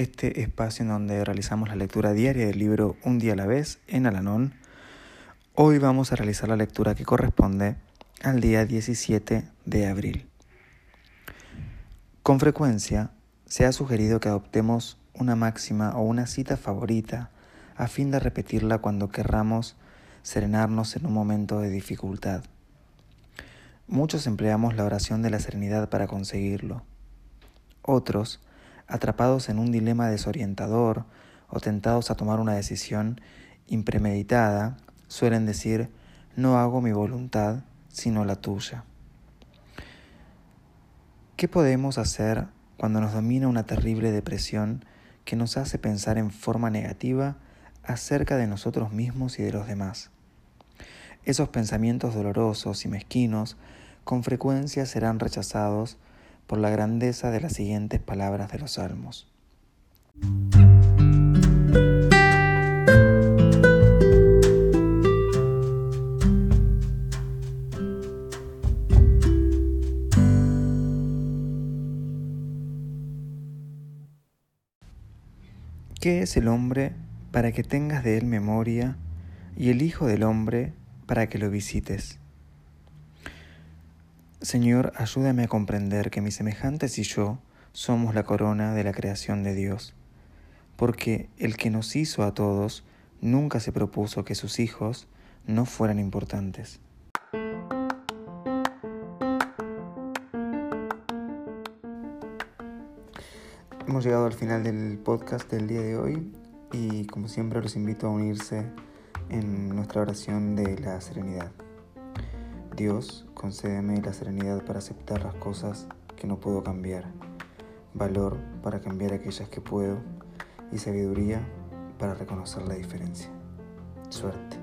este espacio en donde realizamos la lectura diaria del libro Un día a la vez en Alanón. Hoy vamos a realizar la lectura que corresponde al día 17 de abril. Con frecuencia se ha sugerido que adoptemos una máxima o una cita favorita a fin de repetirla cuando querramos serenarnos en un momento de dificultad. Muchos empleamos la oración de la serenidad para conseguirlo. Otros, atrapados en un dilema desorientador o tentados a tomar una decisión impremeditada, suelen decir, no hago mi voluntad, sino la tuya. ¿Qué podemos hacer cuando nos domina una terrible depresión que nos hace pensar en forma negativa acerca de nosotros mismos y de los demás? Esos pensamientos dolorosos y mezquinos con frecuencia serán rechazados por la grandeza de las siguientes palabras de los salmos. ¿Qué es el hombre para que tengas de él memoria y el Hijo del hombre para que lo visites? Señor, ayúdame a comprender que mis semejantes y yo somos la corona de la creación de Dios, porque el que nos hizo a todos nunca se propuso que sus hijos no fueran importantes. Hemos llegado al final del podcast del día de hoy y como siempre los invito a unirse en nuestra oración de la serenidad. Dios, concédeme la serenidad para aceptar las cosas que no puedo cambiar, valor para cambiar aquellas que puedo y sabiduría para reconocer la diferencia. Suerte.